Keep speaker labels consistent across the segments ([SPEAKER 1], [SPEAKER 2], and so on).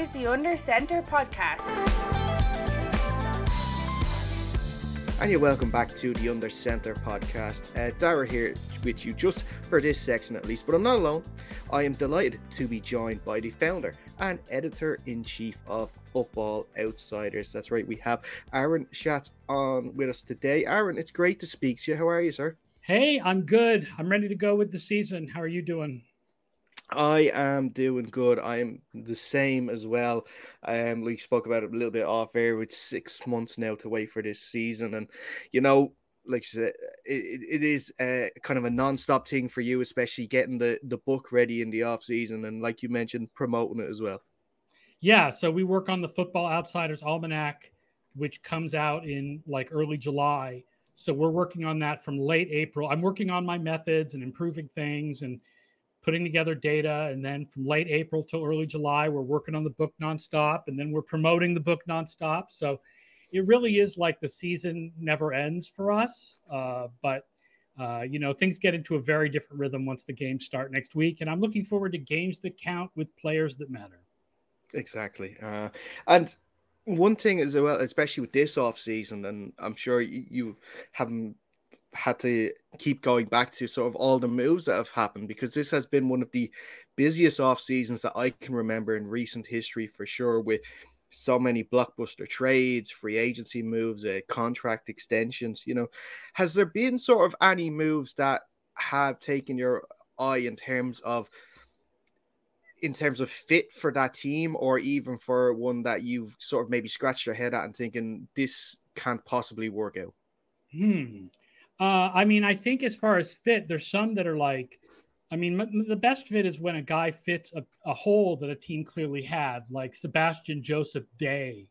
[SPEAKER 1] is the Under Center podcast.
[SPEAKER 2] And you're welcome back to the Under Center podcast. Uh, Dara here with you just for this section at least, but I'm not alone. I am delighted to be joined by the founder and editor in chief of Football Outsiders. That's right, we have Aaron Schatz on with us today. Aaron, it's great to speak to you. How are you, sir?
[SPEAKER 3] Hey, I'm good. I'm ready to go with the season. How are you doing?
[SPEAKER 2] I am doing good. I am the same as well. Um, we spoke about it a little bit off air. With six months now to wait for this season, and you know, like you said, it, it is a, kind of a non-stop thing for you, especially getting the the book ready in the off season, and like you mentioned, promoting it as well.
[SPEAKER 3] Yeah, so we work on the Football Outsiders Almanac, which comes out in like early July. So we're working on that from late April. I'm working on my methods and improving things and putting together data. And then from late April till early July, we're working on the book nonstop. And then we're promoting the book nonstop. So it really is like the season never ends for us. Uh, but, uh, you know, things get into a very different rhythm once the games start next week. And I'm looking forward to games that count with players that matter.
[SPEAKER 2] Exactly. Uh, and one thing as well, especially with this off season, and I'm sure you, you haven't had to keep going back to sort of all the moves that have happened because this has been one of the busiest off seasons that I can remember in recent history for sure with so many blockbuster trades, free agency moves, uh, contract extensions, you know, has there been sort of any moves that have taken your eye in terms of in terms of fit for that team or even for one that you've sort of maybe scratched your head at and thinking this can't possibly work out?
[SPEAKER 3] Hmm. Uh, I mean, I think as far as fit, there's some that are like, I mean, m- the best fit is when a guy fits a, a hole that a team clearly had, like Sebastian Joseph Day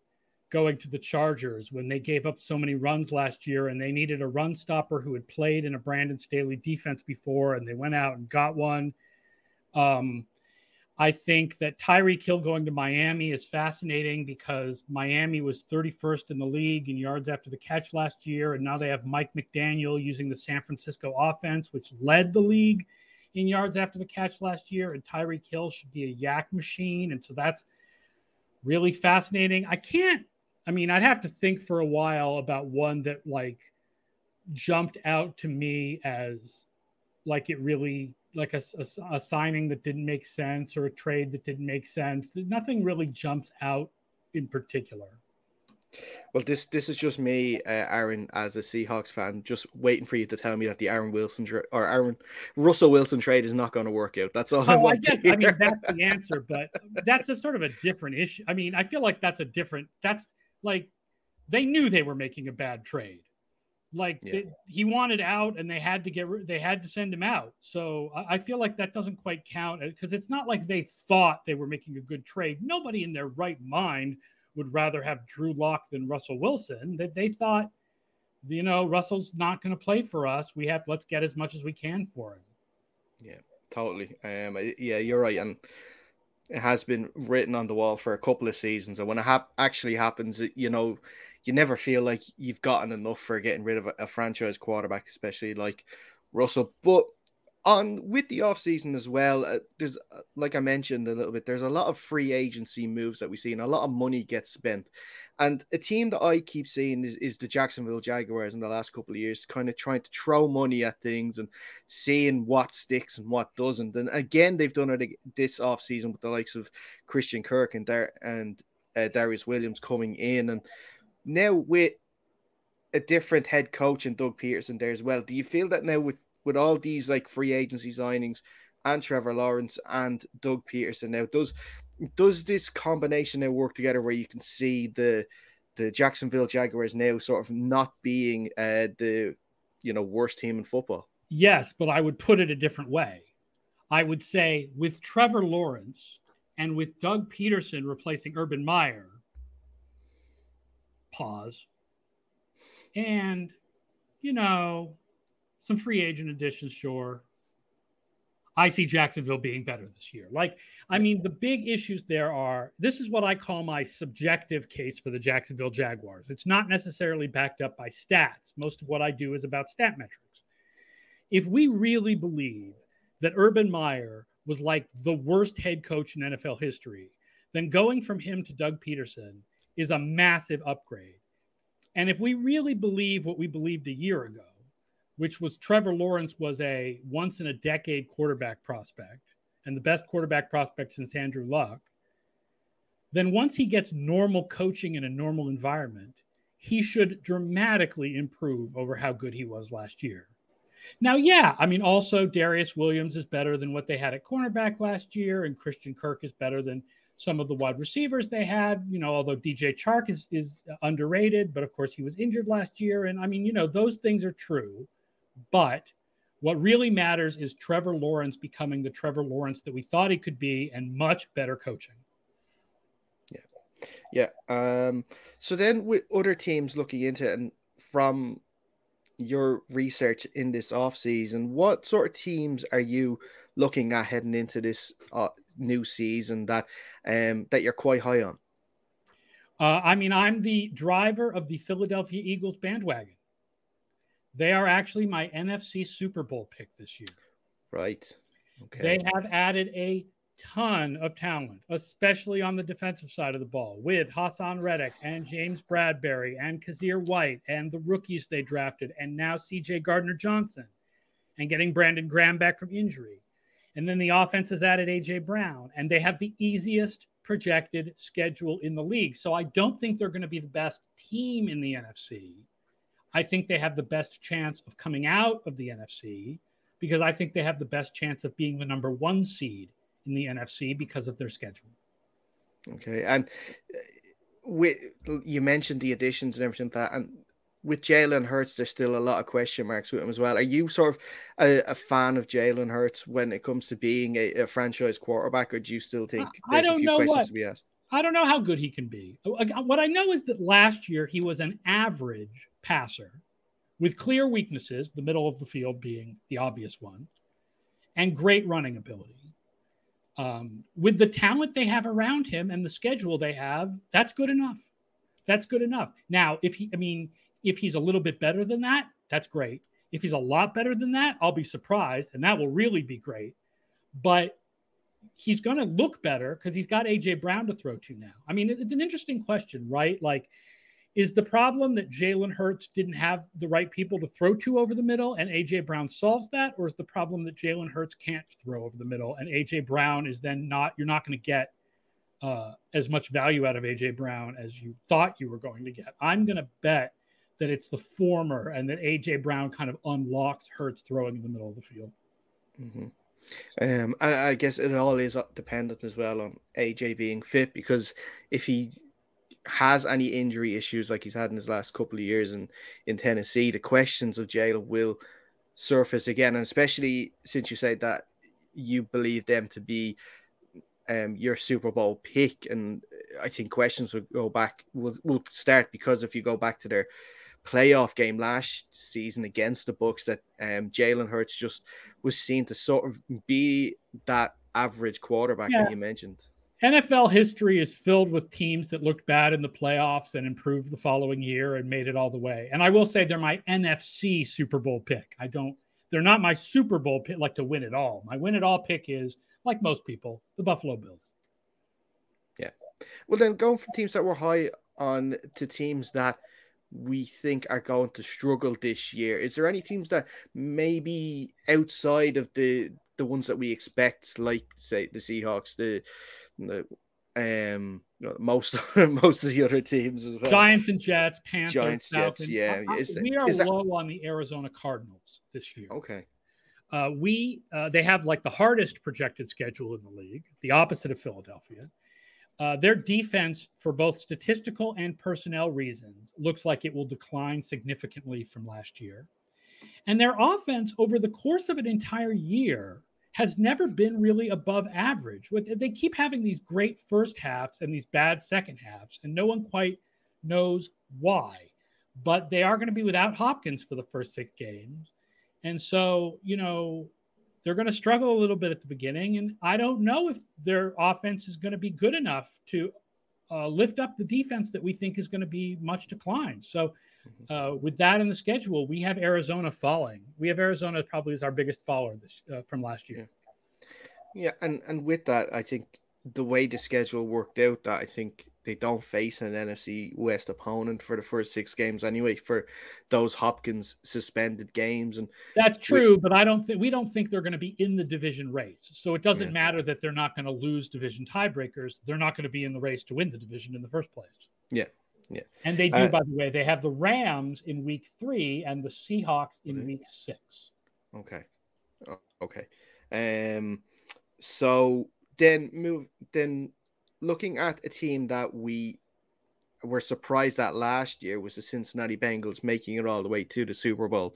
[SPEAKER 3] going to the Chargers when they gave up so many runs last year and they needed a run stopper who had played in a Brandon Staley defense before and they went out and got one. Um, I think that Tyreek Hill going to Miami is fascinating because Miami was 31st in the league in yards after the catch last year. And now they have Mike McDaniel using the San Francisco offense, which led the league in yards after the catch last year. And Tyreek Hill should be a YAC machine. And so that's really fascinating. I can't, I mean, I'd have to think for a while about one that like jumped out to me as like it really like a, a, a, signing that didn't make sense or a trade that didn't make sense. Nothing really jumps out in particular.
[SPEAKER 2] Well, this this is just me, uh, Aaron, as a Seahawks fan, just waiting for you to tell me that the Aaron Wilson tra- or Aaron Russell Wilson trade is not going to work out. That's all oh, I want. I guess I
[SPEAKER 3] mean that's the answer, but that's a sort of a different issue. I mean, I feel like that's a different. That's like they knew they were making a bad trade. Like yeah. they, he wanted out, and they had to get they had to send him out. So I, I feel like that doesn't quite count because it's not like they thought they were making a good trade. Nobody in their right mind would rather have Drew Lock than Russell Wilson. That they, they thought, you know, Russell's not going to play for us. We have let's get as much as we can for him.
[SPEAKER 2] Yeah, totally. Um, yeah, you're right, and it has been written on the wall for a couple of seasons, and when it hap- actually happens, it, you know, you never feel like you've gotten enough for getting rid of a, a franchise quarterback, especially like Russell. But on with the offseason as well uh, there's uh, like i mentioned a little bit there's a lot of free agency moves that we see and a lot of money gets spent. And a team that i keep seeing is, is the jacksonville jaguars in the last couple of years kind of trying to throw money at things and seeing what sticks and what doesn't. And again they've done it this offseason with the likes of christian kirk and and uh, Darious Williams coming in. And now with a different head coach and doug Pederson there as well do you feel that now with with all these like free agency signings and Trevor Lawrence and Doug Pederson Now, does does this combination now work together where you can see the the Jacksonville Jaguars now sort of not being uh, the you know worst team in football?
[SPEAKER 3] Yes, but I would put it a different way. I would say with Trevor Lawrence and with Doug Pederson replacing Urban Meyer, pause, and you know some free agent additions, sure. I see Jacksonville being better this year. Like, I mean, the big issues there are this is what I call my subjective case for the Jacksonville Jaguars. It's not necessarily backed up by stats. Most of what I do is about stat metrics. If we really believe that Urban Meyer was like the worst head coach in NFL history, then going from him to Doug Pederson is a massive upgrade. And if we really believe what we believed a year ago, which was Trevor Lawrence was a once in a decade quarterback prospect and the best quarterback prospect since Andrew Luck, then once he gets normal coaching in a normal environment, he should dramatically improve over how good he was last year. Now, yeah, I mean, also Darious Williams is better than what they had at cornerback last year, and Christian Kirk is better than some of the wide receivers they had. You know, although DJ Chark is is underrated, but of course he was injured last year, and I mean, you know, those things are true. But what really matters is Trevor Lawrence becoming the Trevor Lawrence that we thought he could be, and much better coaching.
[SPEAKER 2] Yeah. Yeah. Um, so then with other teams looking into it and from your research in this off season, what sort of teams are you looking at heading into this uh, new season that um, that you're quite high on?
[SPEAKER 3] Uh, I mean, I'm the driver of the Philadelphia Eagles bandwagon. They are actually my NFC Super Bowl pick this year.
[SPEAKER 2] Right.
[SPEAKER 3] Okay. They have added a ton of talent, especially on the defensive side of the ball, with Haason Reddick and James Bradberry and Kyzir White and the rookies they drafted, and now CJ Gardner Johnson, and getting Brandon Graham back from injury. And then the offense has added AJ Brown, and they have the easiest projected schedule in the league. So I don't think they're going to be the best team in the NFC. I think they have the best chance of coming out of the NFC because I think they have the best chance of being the number one seed in the NFC because of their schedule.
[SPEAKER 2] Okay, and uh, with you mentioned the additions and everything like that, and with Jalen Hurts, there's still a lot of question marks with him as well. Are you sort of a, a fan of Jalen Hurts when it comes to being a, a, franchise quarterback, or do you still think
[SPEAKER 3] there's a few questions what, to be asked? I don't know how good he can be. What I know is that last year he was an average passer with clear weaknesses, the middle of the field being the obvious one, and great running ability um, with the talent they have around him and the schedule they have, that's good enough. That's good enough. Now, if he, I mean, if he's a little bit better than that, that's great. If he's a lot better than that, I'll be surprised, and that will really be great. But he's going to look better because he's got AJ Brown to throw to now. I mean, it's an interesting question, right? Like, is the problem that Jalen Hurts didn't have the right people to throw to over the middle and AJ Brown solves that? Or is the problem that Jalen Hurts can't throw over the middle and AJ Brown is then not, you're not going to get uh, as much value out of AJ Brown as you thought you were going to get? I'm going to bet that it's the former and that AJ Brown kind of unlocks Hurts throwing in the middle of the field.
[SPEAKER 2] Mm-hmm. Um, I, I guess it all is dependent as well on AJ being fit because if he has any injury issues like he's had in his last couple of years in, in Tennessee, the questions of Jalen will surface again. And especially since you said that you believe them to be um, your Super Bowl pick. And I think questions will go back, will, will start because if you go back to their playoff game last season against the Bucs, that um, Jalen Hurts just was seen to sort of be that average quarterback yeah. that you mentioned.
[SPEAKER 3] NFL history is filled with teams that looked bad in the playoffs and improved the following year and made it all the way. And I will say they're my NFC Super Bowl pick. I don't, they're not my Super Bowl pick, like to win it all. My win it all pick is, like most people, the Buffalo Bills.
[SPEAKER 2] Yeah. Well, then going from teams that were high on to teams that we think are going to struggle this year, is there any teams that maybe outside of the the ones that we expect, like say the Seahawks, the the um most most of the other teams as well.
[SPEAKER 3] Giants and Jets, Panthers,
[SPEAKER 2] Giants. Jets. Yeah,
[SPEAKER 3] is, we are low that... on the Arizona Cardinals this year.
[SPEAKER 2] Okay.
[SPEAKER 3] Uh, we uh, they have like the hardest projected schedule in the league, the opposite of Philadelphia. Uh, their defense, for both statistical and personnel reasons, looks like it will decline significantly from last year. And their offense, over the course of an entire year, has never been really above average. They keep having these great first halves and these bad second halves, and no one quite knows why. But they are going to be without Hopkins for the first six games. And so, you know, they're going to struggle a little bit at the beginning. And I don't know if their offense is going to be good enough to uh, lift up the defense that we think is going to be much declined. So, mm-hmm. uh, with that in the schedule, we have Arizona falling. We have Arizona probably as our biggest faller this uh, from last year.
[SPEAKER 2] Yeah. yeah, and and with that, I think the way the schedule worked out that I think they don't face an NFC West opponent for the first six games anyway for those Hopkins suspended games and
[SPEAKER 3] that's true we, but I don't think we don't think they're going to be in the division race. So it doesn't yeah. matter that they're not going to lose division tiebreakers they're not going to be in the race to win the division in the first place.
[SPEAKER 2] Yeah yeah.
[SPEAKER 3] And they do uh, by the way they have the Rams in week 3 and the Seahawks in okay. week 6
[SPEAKER 2] okay. Oh, okay. Um so then move then looking at a team that we were surprised at last year was the Cincinnati Bengals making it all the way to the Super Bowl.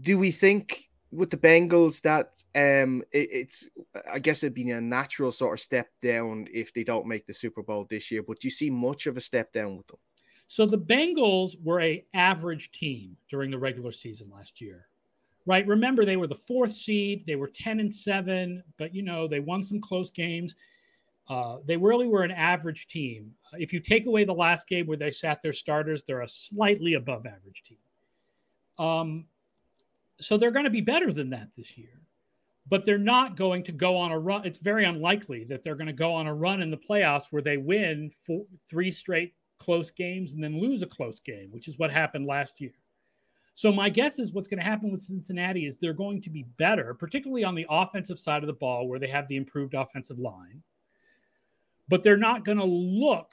[SPEAKER 2] Do we think with the Bengals that um it, it's I guess it'd be a natural sort of step down if they don't make the Super Bowl this year, but do you see much of a step down with them?
[SPEAKER 3] So the Bengals were a average team during the regular season last year right? Remember, they were the fourth seed. They were 10 and 7, but you know, they won some close games. Uh, they really were an average team. If you take away the last game where they sat their starters, they're a slightly above average team. Um, so they're going to be better than that this year, but they're not going to go on a run. It's very unlikely that they're going to go on a run in the playoffs where they win four, three straight close games and then lose a close game, which is what happened last year. So my guess is what's going to happen with Cincinnati is they're going to be better, particularly on the offensive side of the ball where they have the improved offensive line. But they're not going to look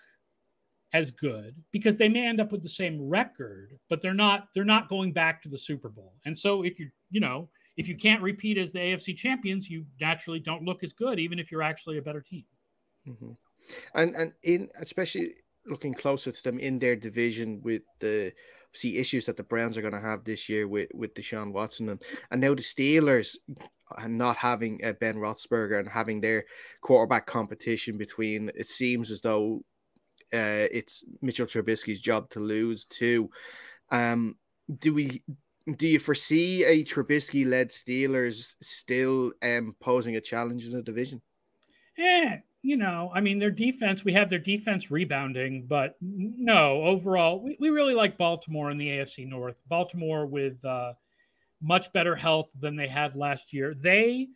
[SPEAKER 3] as good because they may end up with the same record, but they're not they're not going back to the Super Bowl. And so if you you know, if you can't repeat as the AFC champions, you naturally don't look as good even if you're actually a better team.
[SPEAKER 2] Mm-hmm. And and in especially looking closer to them in their division with the see issues that the Browns are going to have this year with with Deshaun Watson and and now the Steelers and not having uh, Ben Roethlisberger and having their quarterback competition between it seems as though uh, it's Mitchell Trubisky's job to lose too. Um, do we? Do you foresee a Trubisky-led Steelers still um, posing a challenge in the division?
[SPEAKER 3] Yeah, you know, I mean, their defense, we have their defense rebounding, but no, overall, we, we really like Baltimore in the AFC North. Baltimore with uh, much better health than they had last year. They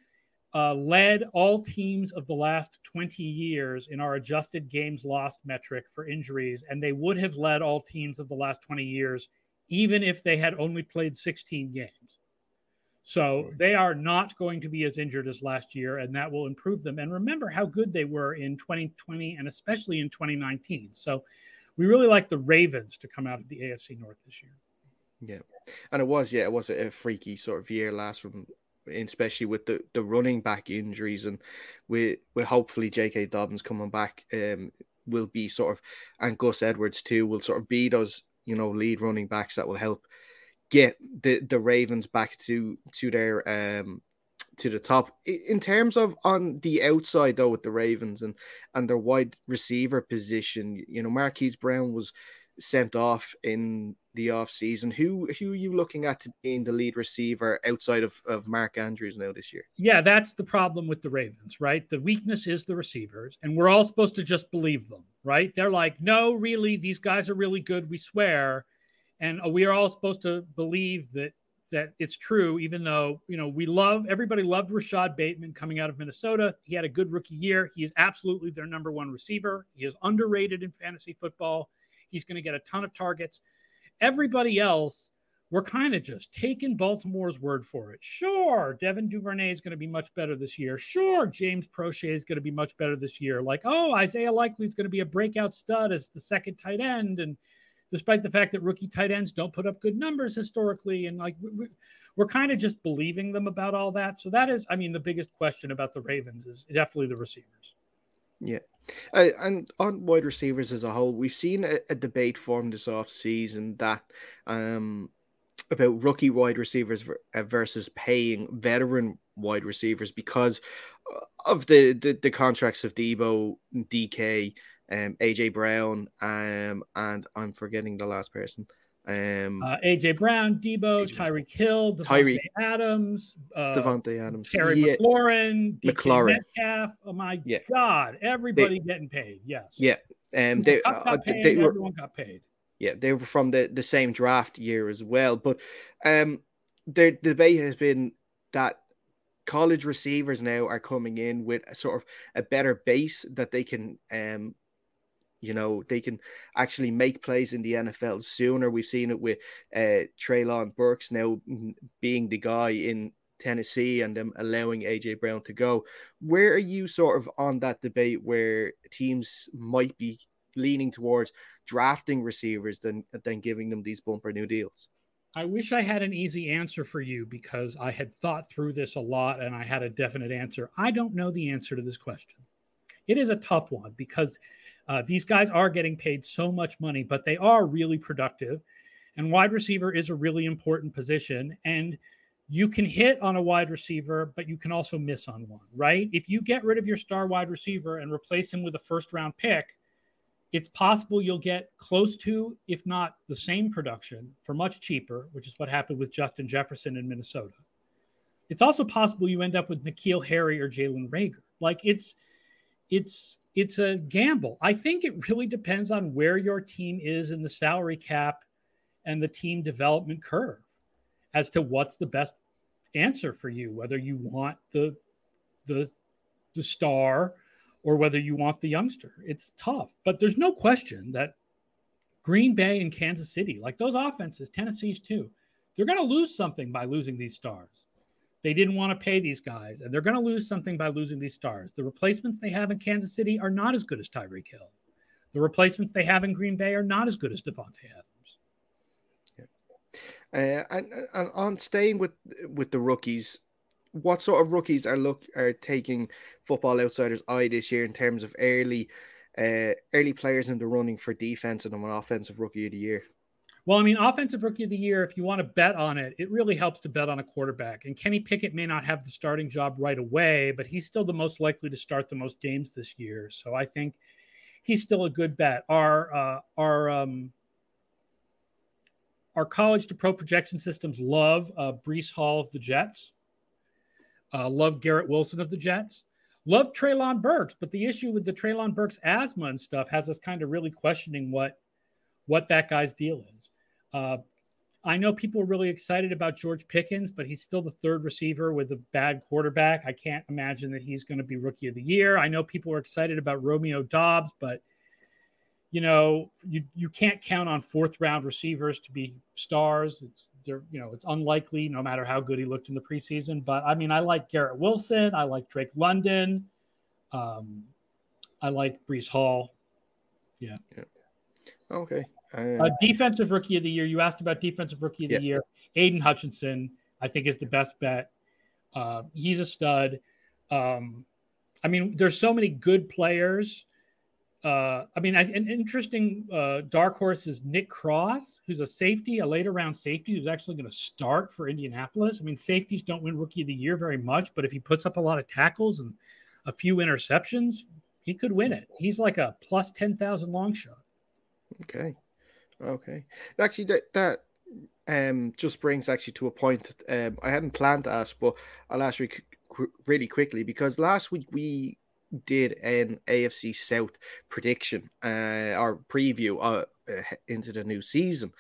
[SPEAKER 3] uh, led all teams of the last 20 years in our adjusted games lost metric for injuries, and they would have led all teams of the last 20 years even if they had only played 16 games. So they are not going to be as injured as last year, and that will improve them. And remember how good they were in 2020 and especially in 2019. So we really like the Ravens to come out of the AFC North this year.
[SPEAKER 2] Yeah, and it was yeah, it was a freaky sort of year last from especially with the, the running back injuries and with with hopefully J.K. Dobbins coming back um will be sort of and Gus Edwards too will sort of be those you know lead running backs that will help get the the Ravens back to to their um to the top in terms of on the outside though with the Ravens and and their wide receiver position you know Marquise Brown was sent off in the off season who who are you looking at to being the lead receiver outside of, of Mark Andrews now this year
[SPEAKER 3] yeah that's the problem with the Ravens right the weakness is the receivers and we're all supposed to just believe them right they're like no really these guys are really good we swear and uh, we are all supposed to believe that that it's true, even though you know we love everybody loved Rashod Bateman coming out of Minnesota. He had a good rookie year. He is absolutely their number one receiver. He is underrated in fantasy football. He's going to get a ton of targets. Everybody else, we're kind of just taking Baltimore's word for it. Sure, Devin Duvernay is going to be much better this year. Sure, James Proche is going to be much better this year. Like, oh, Isaiah Likely is going to be a breakout stud as the second tight end, and despite the fact that rookie tight ends don't put up good numbers historically. And like we're kind of just believing them about all that. So that is, I mean, the biggest question about the Ravens is definitely the receivers.
[SPEAKER 2] Yeah. Uh, and on wide receivers as a whole, we've seen a, a debate form this off season that um, about rookie wide receivers uh, versus paying veteran wide receivers because of the, the, the contracts of Deebo, DK, um, AJ Brown, um, and I'm forgetting the last person. Um,
[SPEAKER 3] uh, AJ Brown, Deebo, Tyreek Hill, Davante Adams, uh,
[SPEAKER 2] Davante Adams,
[SPEAKER 3] Terry yeah. McLaurin, McLaurin, Metcalf. Oh my yeah. God! Everybody they, getting paid. Yes.
[SPEAKER 2] Yeah. Um, they, uh,
[SPEAKER 3] paid, they were, everyone got paid.
[SPEAKER 2] Yeah, they were from the, the same draft year as well. But um, the debate has been that college receivers now are coming in with a sort of a better base that they can um you know they can actually make plays in the NFL sooner. We've seen it with uh Treylon Burks now being the guy in Tennessee and them allowing AJ Brown to go. Where are you sort of on that debate where teams might be leaning towards drafting receivers than than giving them these bumper new deals?
[SPEAKER 3] I wish I had an easy answer for you because I had thought through this a lot and I had a definite answer. I don't know the answer to this question. It is a tough one because uh, these guys are getting paid so much money, but they are really productive. And wide receiver is a really important position. And you can hit on a wide receiver, but you can also miss on one, right? If you get rid of your star wide receiver and replace him with a first round pick, it's possible you'll get close to, if not the same production for much cheaper, which is what happened with Justin Jefferson in Minnesota. It's also possible you end up with N'Keal Harry or Jalen Reagor. Like it's it's it's a gamble. I think it really depends on where your team is in the salary cap and the team development curve as to what's the best answer for you, whether you want the the the star or whether you want the youngster. It's tough, but there's no question that Green Bay and Kansas City, like those offenses, Tennessee's too, they're going to lose something by losing these stars. They didn't want to pay these guys, and they're going to lose something by losing these stars. The replacements they have in Kansas City are not as good as Tyreek Hill. The replacements they have in Green Bay are not as good as Davante Adams.
[SPEAKER 2] Yeah. Uh, and, and on staying with with the rookies, what sort of rookies are look are taking Football Outsiders eye this year in terms of early uh, early players in the running for defense and an offensive rookie of the year?
[SPEAKER 3] Well, I mean, offensive rookie of the year, if you want to bet on it, it really helps to bet on a quarterback. And Kenny Pickett may not have the starting job right away, but he's still the most likely to start the most games this year. So I think he's still a good bet. Our uh, our um, our college to pro projection systems love uh, Breece Hall of the Jets. Uh, love Garrett Wilson of the Jets. Love Treylon Burks, but the issue with the Treylon Burks asthma and stuff has us kind of really questioning what what that guy's deal is. Uh, I know people are really excited about George Pickens, but he's still the third receiver with a bad quarterback. I can't imagine that he's going to be rookie of the year. I know people are excited about Romeo Doubs, but you know, you you can't count on fourth round receivers to be stars. It's they're you know it's unlikely no matter how good he looked in the preseason. But I mean, I like Garrett Wilson, I like Drake London, um, I like Breece Hall. Yeah.
[SPEAKER 2] yeah. Okay.
[SPEAKER 3] Uh, uh, defensive rookie of the year. You asked about defensive rookie of the year. Aidan Hutchinson, I think, is the best bet. Uh, he's a stud. Um, I mean, there's so many good players uh, I mean, an interesting uh, dark horse is Nick Cross, who's a safety, a later round safety, who's actually going to start for Indianapolis. I mean, safeties don't win Rookie of the Year very much, but if he puts up a lot of tackles and a few interceptions, he could win it. He's like a plus ten thousand long shot.
[SPEAKER 2] Okay, okay. Actually, that that um just brings actually to a point um, I hadn't planned to ask, but I'll ask you really quickly because last week we did an AFC South prediction uh, or preview uh, uh, into the new season.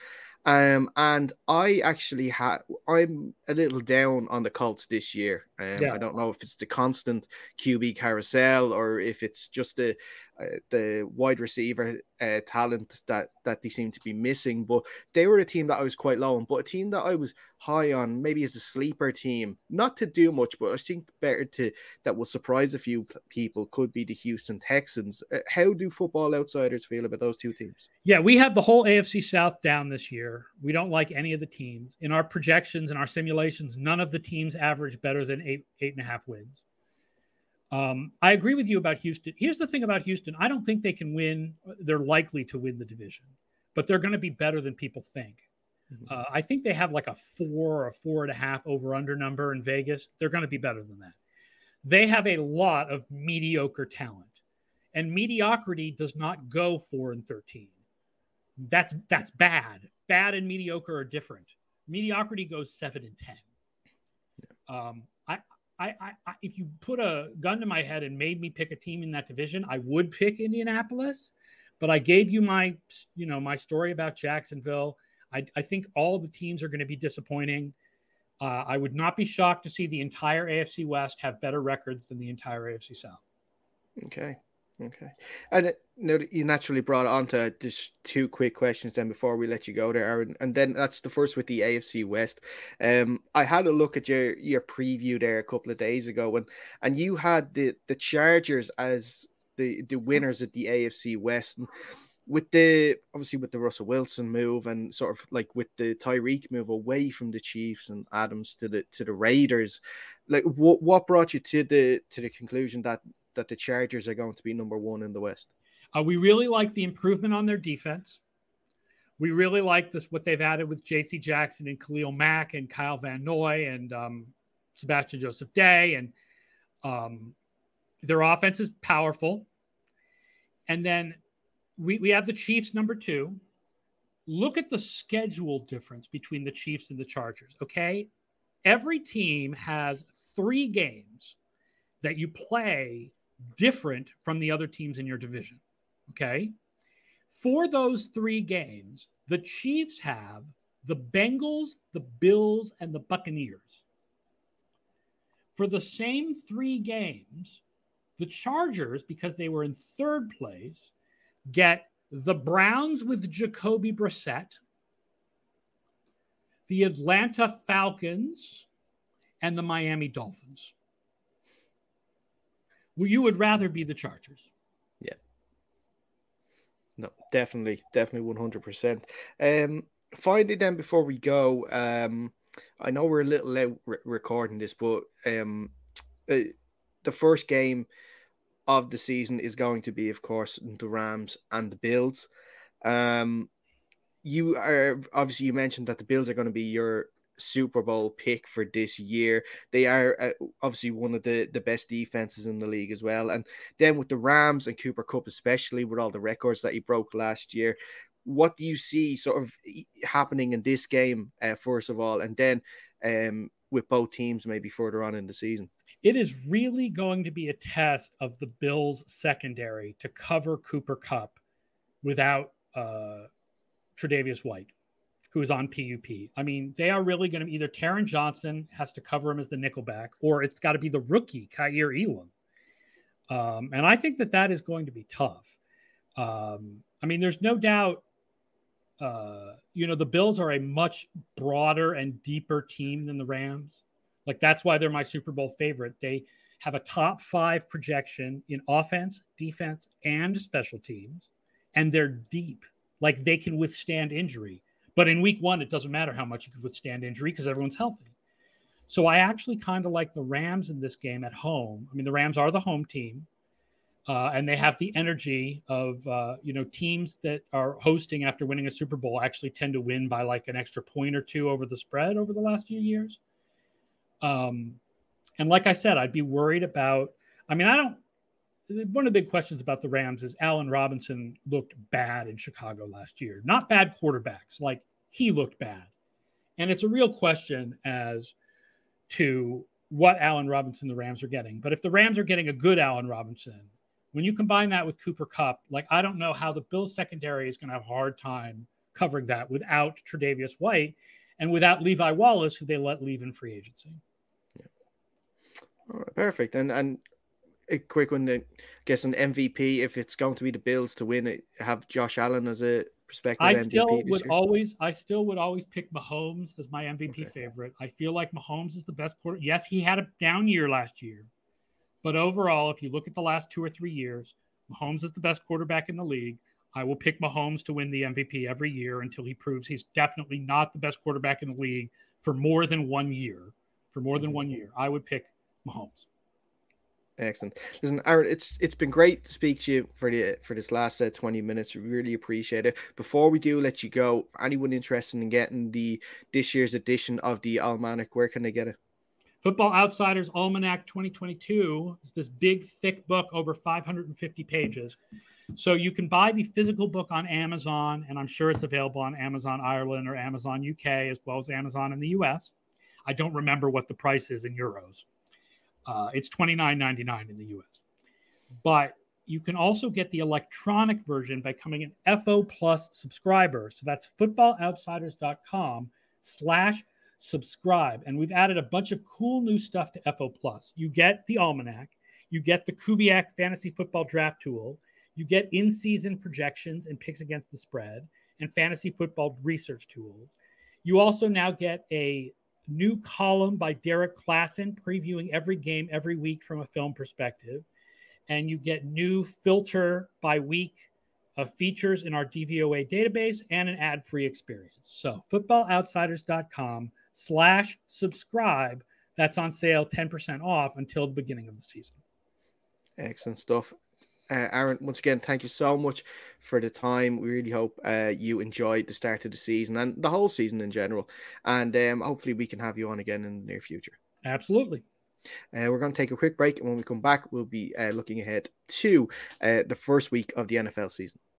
[SPEAKER 2] Um, and I actually had, I'm a little down on the Colts this year. Um, yeah. I don't know if it's the constant QB carousel or if it's just the uh, the wide receiver uh, talent that that they seem to be missing. But they were a team that I was quite low on, but a team that I was high on, maybe as a sleeper team, not to do much, but I think better to that will surprise a few people. Could be the Houston Texans. Uh, how do Football Outsiders feel about those two teams?
[SPEAKER 3] Yeah, we have the whole AFC South down this year. We don't like any of the teams in our projections and our simulations. None of the teams average better than eight eight and a half wins. Um, I agree with you about Houston. Here's the thing about Houston: I don't think they can win. They're likely to win the division, but they're going to be better than people think. Mm-hmm. Uh, I think they have like a four or a four and a half over under number in Vegas. They're going to be better than that. They have a lot of mediocre talent, and mediocrity does not go four and thirteen. That's that's bad. Bad and mediocre are different. Mediocrity goes seven and ten. Um, I, I, I, if you put a gun to my head and made me pick a team in that division, I would pick Indianapolis. But I gave you my, you know, my story about Jacksonville. I, I think all the teams are going to be disappointing. Uh, I would not be shocked to see the entire AFC West have better records than the entire AFC South.
[SPEAKER 2] Okay. Okay. And you, know, you naturally brought on to just two quick questions then before we let you go there, Aaron. And then that's the first with the AFC West. Um, I had a look at your your preview there a couple of days ago, and and you had the the Chargers as the the winners at the AFC West. And with the obviously with the Russell Wilson move and sort of like with the Tyreek move away from the Chiefs and Adams to the to the Raiders, like what what brought you to the to the conclusion that that the Chargers are going to be number one in the West?
[SPEAKER 3] Uh, we really like the improvement on their defense. We really like this what they've added with J.C. Jackson and Khalil Mack and Kyle Van Noy and um, Sebastian Joseph Day, and um, their offense is powerful. And then we, we have the Chiefs number two. Look at the schedule difference between the Chiefs and the Chargers. Okay. Every team has three games that you play different from the other teams in your division. Okay. For those three games, the Chiefs have the Bengals, the Bills, and the Buccaneers. For the same three games, the Chargers, because they were in third place, get the Browns with Jacoby Brissett, the Atlanta Falcons, and the Miami Dolphins. Well, you would rather be the Chargers.
[SPEAKER 2] Yeah. No, definitely, definitely 100%. Um, finally, then, before we go, um, I know we're a little late re- recording this, but um, uh, the first game of the season is going to be, of course, the Rams and the Bills. Um, you are obviously you mentioned that the Bills are going to be your Super Bowl pick for this year. They are uh, obviously one of the, the best defenses in the league as well. And then with the Rams and Cooper Kupp, especially with all the records that he broke last year, what do you see sort of happening in this game, uh, first of all, and then um, with both teams maybe further on in the season?
[SPEAKER 3] it is really going to be a test of the Bills secondary to cover Cooper Kupp without uh, Tre'Davious White, who is on PUP. I mean, they are really going to either Taron Johnson has to cover him as the nickelback, or it's got to be the rookie Kaiir Elam. Um, and I think that that is going to be tough. Um, I mean, there's no doubt. Uh, you know, the Bills are a much broader and deeper team than the Rams. Like that's why they're my Super Bowl favorite. They have a top five projection in offense, defense, and special teams, and they're deep. Like they can withstand injury. But in week one, it doesn't matter how much you can withstand injury because everyone's healthy. So I actually kind of like the Rams in this game at home. I mean, the Rams are the home team, uh, and they have the energy of uh, you know teams that are hosting after winning a Super Bowl actually tend to win by like an extra point or two over the spread over the last few years. Um, and like I said, I'd be worried about. I mean, I don't. One of the big questions about the Rams is Allen Robinson looked bad in Chicago last year. Not bad quarterbacks, like he looked bad. And it's a real question as to what Allen Robinson the Rams are getting. But if the Rams are getting a good Allen Robinson, when you combine that with Cooper Kupp, like I don't know how the Bills secondary is going to have a hard time covering that without Tre'Davious White and without Levi Wallace, who they let leave in free agency.
[SPEAKER 2] Yeah. Perfect. And and a quick one, I guess an MVP. If it's going to be the Bills to win it, have Josh Allen as a prospective
[SPEAKER 3] I
[SPEAKER 2] MVP.
[SPEAKER 3] still would
[SPEAKER 2] year?
[SPEAKER 3] always, I still would always pick Mahomes as my MVP okay. favorite. I feel like Mahomes is the best quarter. Yes, he had a down year last year, but overall, if you look at the last two or three years, Mahomes is the best quarterback in the league. I will pick Mahomes to win the MVP every year until he proves he's definitely not the best quarterback in the league for more than one year. For more than mm-hmm. one year, I would pick Mahomes.
[SPEAKER 2] Excellent. Listen, Aaron, it's it's been great to speak to you for the for this last uh, twenty minutes. Really appreciate it. Before we do let you go, anyone interested in getting the this year's edition of the Almanac, where can they get it?
[SPEAKER 3] Football Outsiders Almanac 2022 is this big, thick book over 550 pages. So you can buy the physical book on Amazon, and I'm sure it's available on Amazon Ireland or Amazon UK as well as Amazon in the US. I don't remember what the price is in euros. Uh, it's $29.99 in the US. But you can also get the electronic version by becoming an FO Plus subscriber. So that's footballoutsiders.com slash subscribe. And we've added a bunch of cool new stuff to FO Plus. You get the almanac, you get the Kubiak fantasy football draft tool, you get in season projections and picks against the spread, and fantasy football research tools. You also now get a new column by Derrik Klassen previewing every game every week from a film perspective. And you get new filter by week of features in our DVOA database and an ad-free experience. So footballoutsiders.com slash subscribe. That's on sale 10% off until the beginning of the season.
[SPEAKER 2] Excellent stuff. Uh, Aaron, once again, thank you so much for the time. We really hope uh, you enjoyed the start of the season and the whole season in general. And um, hopefully, we can have you on again in the near future.
[SPEAKER 3] Absolutely.
[SPEAKER 2] Uh, we're going to take a quick break. And when we come back, we'll be uh, looking ahead to uh, the first week of the NFL season.